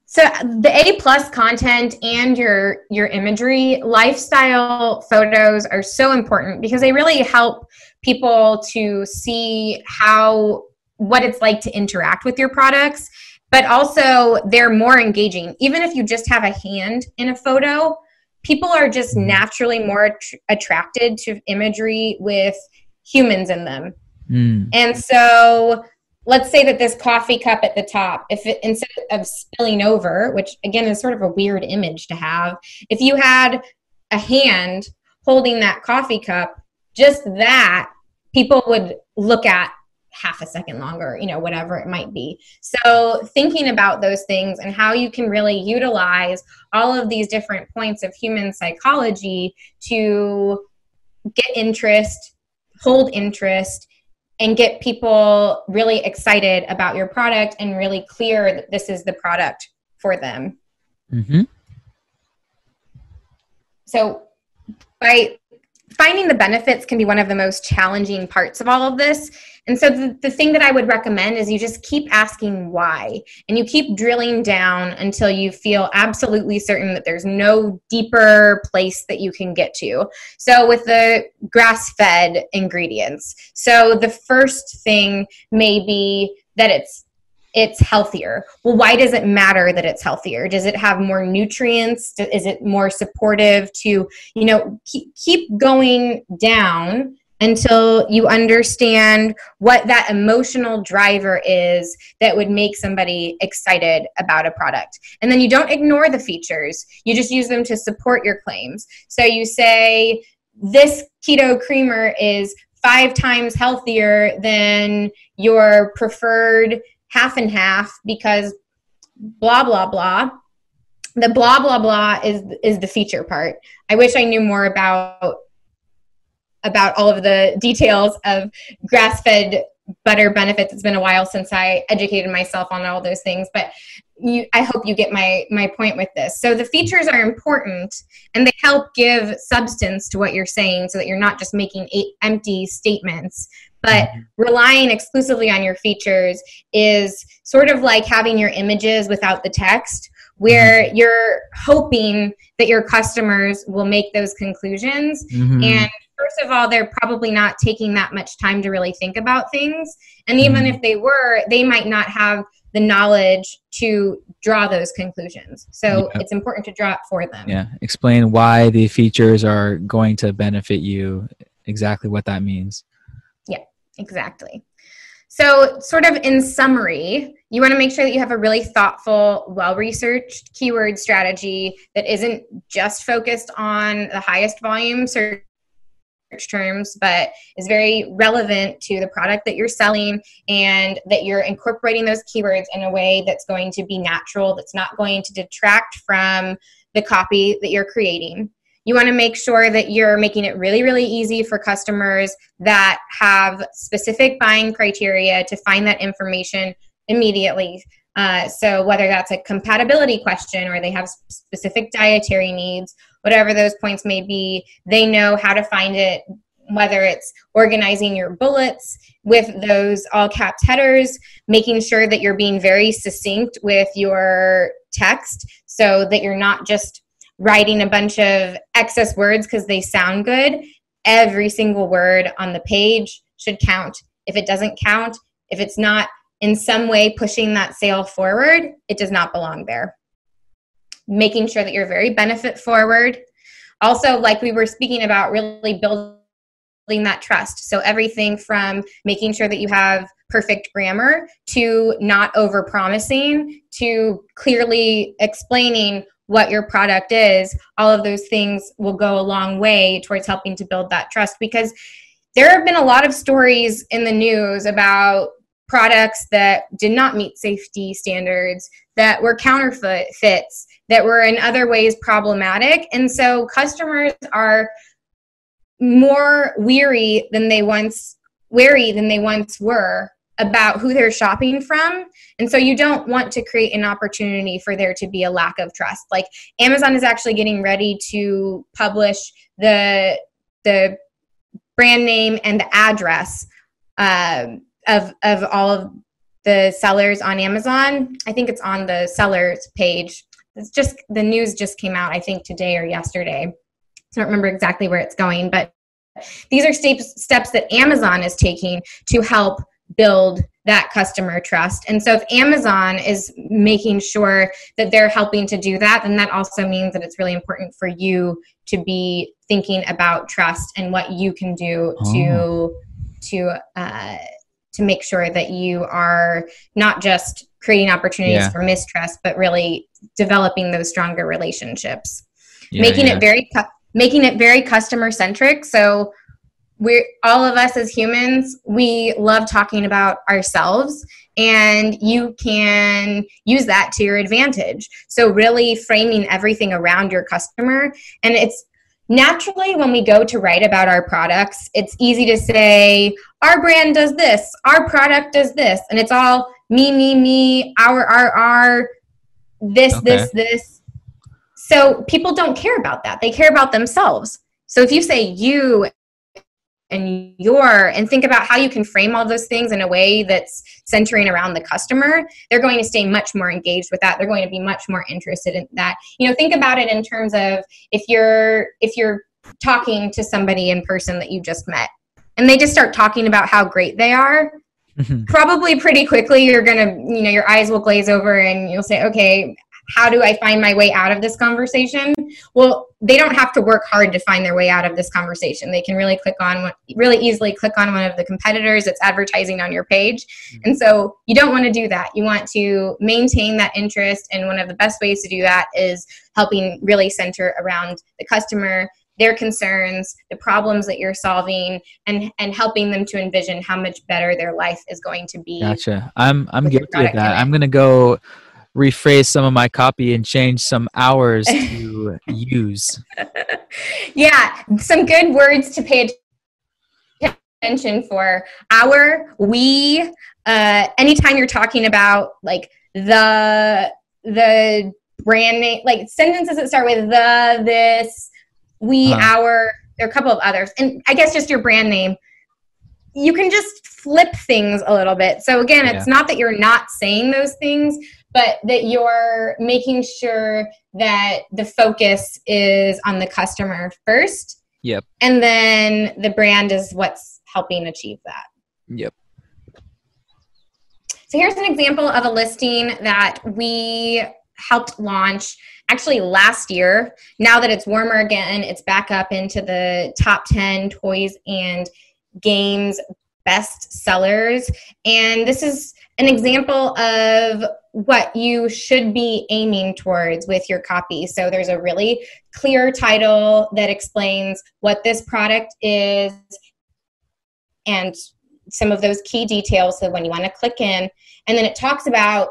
[SPEAKER 2] So the A plus content and your your imagery, lifestyle photos are so important because they really help people to see how what it's like to interact with your products but also they're more engaging even if you just have a hand in a photo people are just mm-hmm. naturally more attracted to imagery with humans in them mm. and so let's say that this coffee cup at the top if it instead of spilling over which again is sort of a weird image to have if you had a hand holding that coffee cup just that people would look at half a second longer, you know, whatever it might be. So, thinking about those things and how you can really utilize all of these different points of human psychology to get interest, hold interest, and get people really excited about your product and really clear that this is the product for them.
[SPEAKER 1] Mm-hmm.
[SPEAKER 2] so by finding the benefits can be one of the most challenging parts of all of this. And so the, the thing that I would recommend is you just keep asking why and you keep drilling down until you feel absolutely certain that there's no deeper place that you can get to. So with the grass fed ingredients, so the first thing may be that it's it's healthier. Well, why does it matter that it's healthier? Does it have more nutrients? Is it more supportive to, you know, keep, keep going down until you understand what that emotional driver is that would make somebody excited about a product. And then you don't ignore the features, you just use them to support your claims. So you say, this keto creamer is five times healthier than your preferred half and half because blah blah blah. The blah blah blah is is the feature part. I wish i knew more about about all of the details of grass fed butter benefits. It's been a while since i educated myself on all those things but you, i hope you get my my point with this. So the features are important and they help give substance to what you're saying so that you're not just making empty statements but mm-hmm. relying exclusively on your features is sort of like having your images without the text where mm-hmm. you're hoping that your customers will make those conclusions mm-hmm. and first of all they're probably not taking that much time to really think about things and even mm-hmm. if they were they might not have the knowledge to draw those conclusions so yeah. it's important to draw it for them
[SPEAKER 1] yeah explain why the features are going to benefit you exactly what that means
[SPEAKER 2] Exactly. So, sort of in summary, you want to make sure that you have a really thoughtful, well researched keyword strategy that isn't just focused on the highest volume search terms, but is very relevant to the product that you're selling and that you're incorporating those keywords in a way that's going to be natural, that's not going to detract from the copy that you're creating. You want to make sure that you're making it really, really easy for customers that have specific buying criteria to find that information immediately. Uh, so, whether that's a compatibility question or they have specific dietary needs, whatever those points may be, they know how to find it. Whether it's organizing your bullets with those all caps headers, making sure that you're being very succinct with your text so that you're not just writing a bunch of excess words because they sound good, every single word on the page should count. If it doesn't count, if it's not in some way pushing that sale forward, it does not belong there. Making sure that you're very benefit forward. Also, like we were speaking about, really building that trust. So, everything from making sure that you have perfect grammar to not over promising to clearly explaining what your product is, all of those things will go a long way towards helping to build that trust because there have been a lot of stories in the news about products that did not meet safety standards, that were counterfeits, that were in other ways problematic. And so customers are more weary than they once wary than they once were about who they're shopping from. And so you don't want to create an opportunity for there to be a lack of trust. Like Amazon is actually getting ready to publish the the brand name and the address um, of of all of the sellers on Amazon. I think it's on the sellers page. It's just the news just came out. I think today or yesterday. I don't remember exactly where it's going, but these are steps steps that Amazon is taking to help build that customer trust. And so if Amazon is making sure that they're helping to do that, then that also means that it's really important for you to be thinking about trust and what you can do oh. to to uh, to make sure that you are not just creating opportunities yeah. for mistrust, but really developing those stronger relationships. Yeah, making yeah. it very making it very customer centric. So we're all of us as humans we love talking about ourselves and you can use that to your advantage so really framing everything around your customer and it's naturally when we go to write about our products it's easy to say our brand does this our product does this and it's all me me me our our our this okay. this this So people don't care about that. They care about themselves. So if you say you and your and think about how you can frame all those things in a way that's centering around the customer they're going to stay much more engaged with that they're going to be much more interested in that you know think about it in terms of if you're if you're talking to somebody in person that you just met and they just start talking about how great they are mm-hmm. probably pretty quickly you're gonna you know your eyes will glaze over and you'll say okay how do I find my way out of this conversation? Well, they don't have to work hard to find their way out of this conversation. They can really click on really easily click on one of the competitors that's advertising on your page. Mm-hmm. And so you don't want to do that. You want to maintain that interest. And one of the best ways to do that is helping really center around the customer their concerns, the problems that you're solving, and and helping them to envision how much better their life is going to be.
[SPEAKER 1] Gotcha. I'm I'm guilty of that. I'm gonna go rephrase some of my copy and change some hours to use.
[SPEAKER 2] Yeah, some good words to pay attention for. Our, we, uh, anytime you're talking about like the the brand name, like sentences that start with the, this, we, uh-huh. our, there are a couple of others, and I guess just your brand name. You can just flip things a little bit. So again, it's yeah. not that you're not saying those things, but that you're making sure that the focus is on the customer first.
[SPEAKER 1] Yep.
[SPEAKER 2] And then the brand is what's helping achieve that.
[SPEAKER 1] Yep.
[SPEAKER 2] So here's an example of a listing that we helped launch actually last year. Now that it's warmer again, it's back up into the top 10 toys and games best sellers. And this is an example of what you should be aiming towards with your copy. So there's a really clear title that explains what this product is and some of those key details so when you want to click in and then it talks about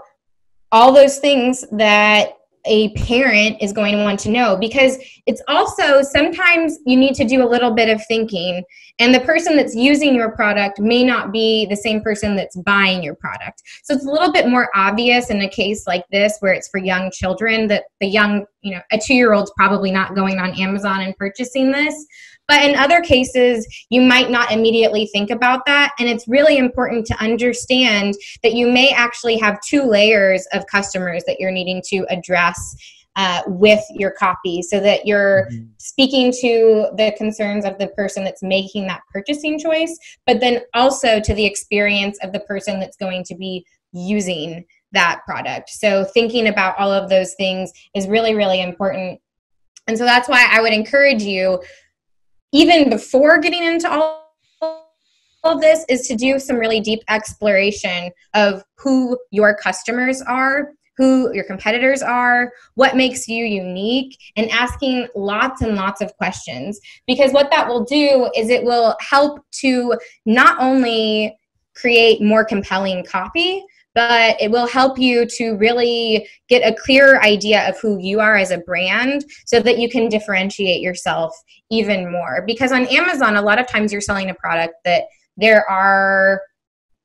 [SPEAKER 2] all those things that a parent is going to want to know because it's also sometimes you need to do a little bit of thinking and the person that's using your product may not be the same person that's buying your product. So it's a little bit more obvious in a case like this where it's for young children that the young you know a two year old's probably not going on amazon and purchasing this but in other cases, you might not immediately think about that. And it's really important to understand that you may actually have two layers of customers that you're needing to address. Uh, with your copy so that you're mm-hmm. speaking to the concerns of the person that's making that purchasing choice, but then also to the experience of the person that's going to be using that product. So, thinking about all of those things is really, really important. And so, that's why I would encourage you even before getting into all of this is to do some really deep exploration of who your customers are who your competitors are, what makes you unique, and asking lots and lots of questions. Because what that will do is it will help to not only create more compelling copy, but it will help you to really get a clear idea of who you are as a brand so that you can differentiate yourself even more. Because on Amazon, a lot of times you're selling a product that there are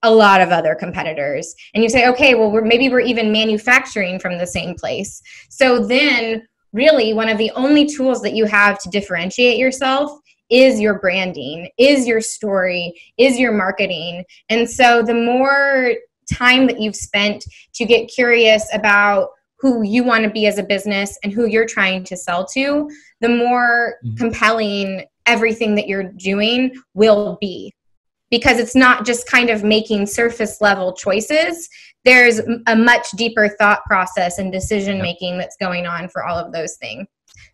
[SPEAKER 2] a lot of other competitors and you say okay well we're, maybe we're even manufacturing from the same place so then really one of the only tools that you have to differentiate yourself is your branding, is your story, is your marketing. And so the more time that you've spent to get curious about who you want to be as a business and who you're trying to sell to, the more mm-hmm. compelling everything that you're doing will be. Because it's not just kind of making surface level choices, there's a much deeper thought process and decision making that's going on for all of those things.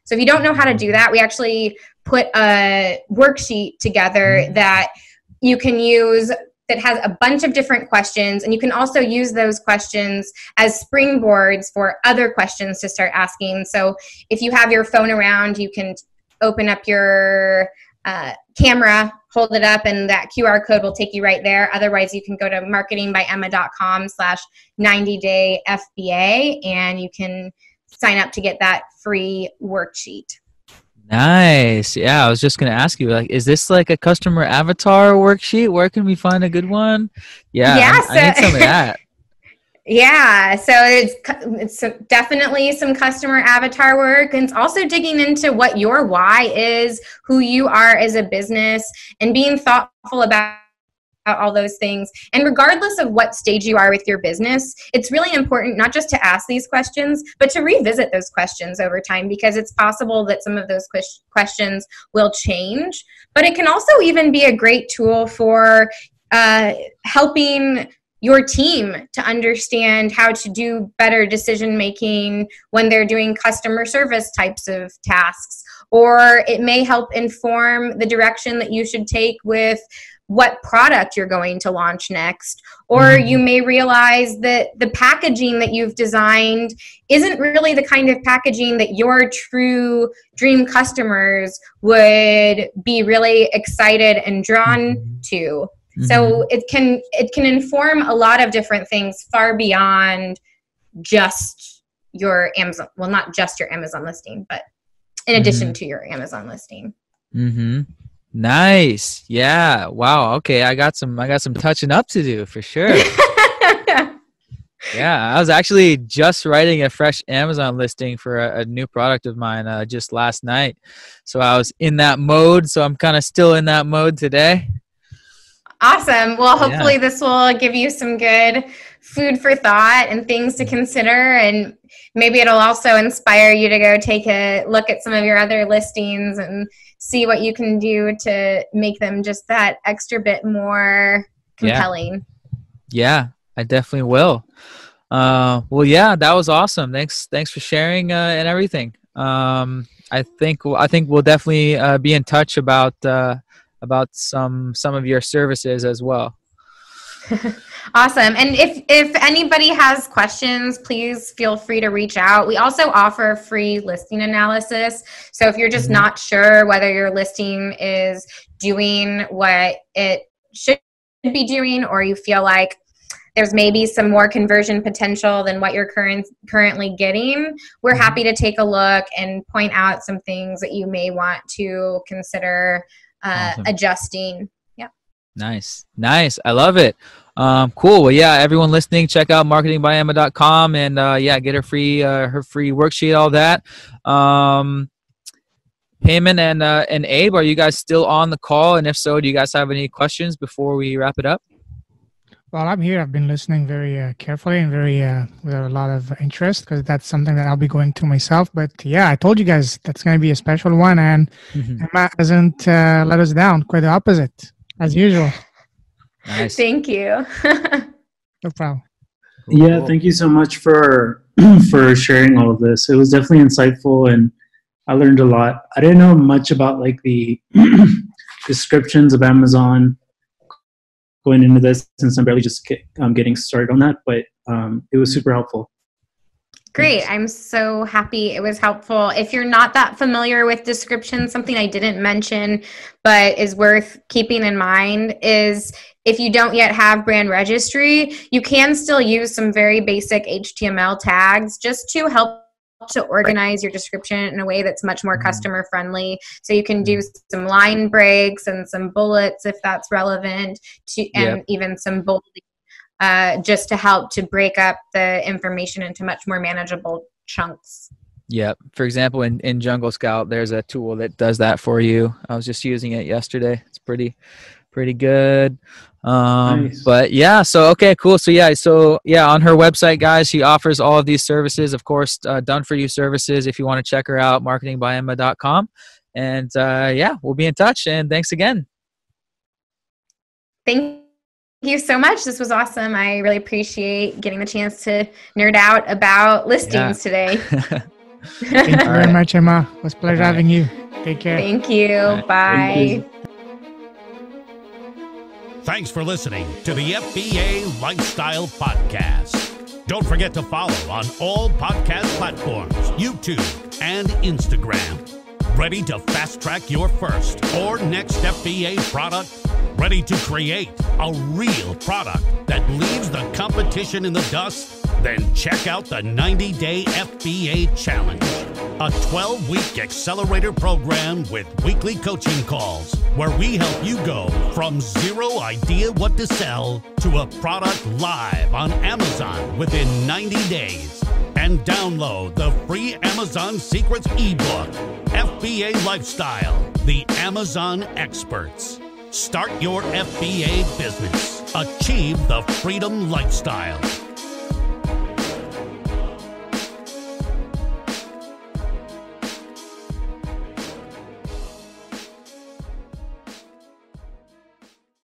[SPEAKER 2] So if you don't know how to do that, we actually put a worksheet together mm-hmm. that you can use that has a bunch of different questions and you can also use those questions as springboards for other questions to start asking. So if you have your phone around you can open up your uh, camera hold it up and that qr code will take you right there. Otherwise you can go to marketingbyemma.com slash 90 day fba and you can sign up to get that free worksheet
[SPEAKER 1] Nice. Yeah, I was just gonna ask you, like, is this like a customer avatar worksheet? Where can we find a good one? Yeah,
[SPEAKER 2] yeah
[SPEAKER 1] I, I need some of that.
[SPEAKER 2] Yeah, so it's it's definitely some customer avatar work, and it's also digging into what your why is, who you are as a business, and being thoughtful about all those things. And regardless of what stage you are with your business, it's really important not just to ask these questions, but to revisit those questions over time because it's possible that some of those questions will change. But it can also even be a great tool for uh, helping your team to understand how to do better decision making when they're doing customer service types of tasks. Or it may help inform the direction that you should take with what product you're going to launch next. Or mm-hmm. you may realize that the packaging that you've designed isn't really the kind of packaging that your true dream customers would be really excited and drawn mm-hmm. to. Mm-hmm. So it can it can inform a lot of different things far beyond just your Amazon well not just your Amazon listing, but in addition mm-hmm. to your Amazon listing.
[SPEAKER 1] Mhm. Nice. Yeah. Wow. Okay, I got some I got some touching up to do for sure. yeah, I was actually just writing a fresh Amazon listing for a, a new product of mine uh, just last night. So I was in that mode, so I'm kind of still in that mode today.
[SPEAKER 2] Awesome. Well, hopefully, yeah. this will give you some good food for thought and things to consider. And maybe it'll also inspire you to go take a look at some of your other listings and see what you can do to make them just that extra bit more compelling.
[SPEAKER 1] Yeah, yeah I definitely will. Uh, well, yeah, that was awesome. Thanks, thanks for sharing uh, and everything. Um, I think I think we'll definitely uh, be in touch about uh, about some some of your services as well.
[SPEAKER 2] awesome. And if if anybody has questions, please feel free to reach out. We also offer free listing analysis. So if you're just mm-hmm. not sure whether your listing is doing what it should be doing or you feel like there's maybe some more conversion potential than what you're current, currently getting, we're mm-hmm. happy to take a look and point out some things that you may want to consider uh, awesome. adjusting.
[SPEAKER 1] Nice. Nice. I love it. Um, cool. Well, yeah, everyone listening, check out marketingbyemma.com and uh, yeah, get her free uh, her free worksheet, all that. Um, Payman and uh, and Abe, are you guys still on the call? And if so, do you guys have any questions before we wrap it up?
[SPEAKER 3] Well, I'm here. I've been listening very uh, carefully and very uh, with a lot of interest because that's something that I'll be going to myself. But yeah, I told you guys that's going to be a special one, and mm-hmm. Emma hasn't uh, let us down. Quite the opposite, as usual.
[SPEAKER 2] Nice. Thank you.
[SPEAKER 3] no problem.
[SPEAKER 4] Yeah, thank you so much for for sharing all of this. It was definitely insightful, and I learned a lot. I didn't know much about like the descriptions of Amazon going into this since I'm barely just get, um, getting started on that, but um, it was super helpful.
[SPEAKER 2] Great. I'm so happy it was helpful. If you're not that familiar with description, something I didn't mention but is worth keeping in mind is if you don't yet have brand registry, you can still use some very basic HTML tags just to help to organize your description in a way that's much more mm-hmm. customer friendly. So you can do some line breaks and some bullets if that's relevant, to, and yep. even some bolding uh, just to help to break up the information into much more manageable chunks.
[SPEAKER 1] Yeah. For example, in, in Jungle Scout, there's a tool that does that for you. I was just using it yesterday. It's pretty, pretty good. Um, nice. But yeah, so okay, cool. So yeah, so yeah, on her website, guys, she offers all of these services. Of course, uh, done for you services. If you want to check her out, marketingbyemma.com. And uh, yeah, we'll be in touch. And thanks again.
[SPEAKER 2] Thank you so much. This was awesome. I really appreciate getting the chance to nerd out about listings yeah. today.
[SPEAKER 3] Thank you very much, Emma. It was a pleasure having you. Take care.
[SPEAKER 2] Thank you. Right. Bye. Thank you.
[SPEAKER 5] Thanks for listening to the FBA Lifestyle Podcast. Don't forget to follow on all podcast platforms, YouTube, and Instagram. Ready to fast track your first or next FBA product? Ready to create a real product that leaves the competition in the dust? Then check out the 90 Day FBA Challenge a 12 week accelerator program with weekly coaching calls where we help you go from zero idea what to sell to a product live on Amazon within 90 days. And download the free Amazon Secrets ebook, FBA Lifestyle, the Amazon Experts. Start your FBA business. Achieve the freedom lifestyle.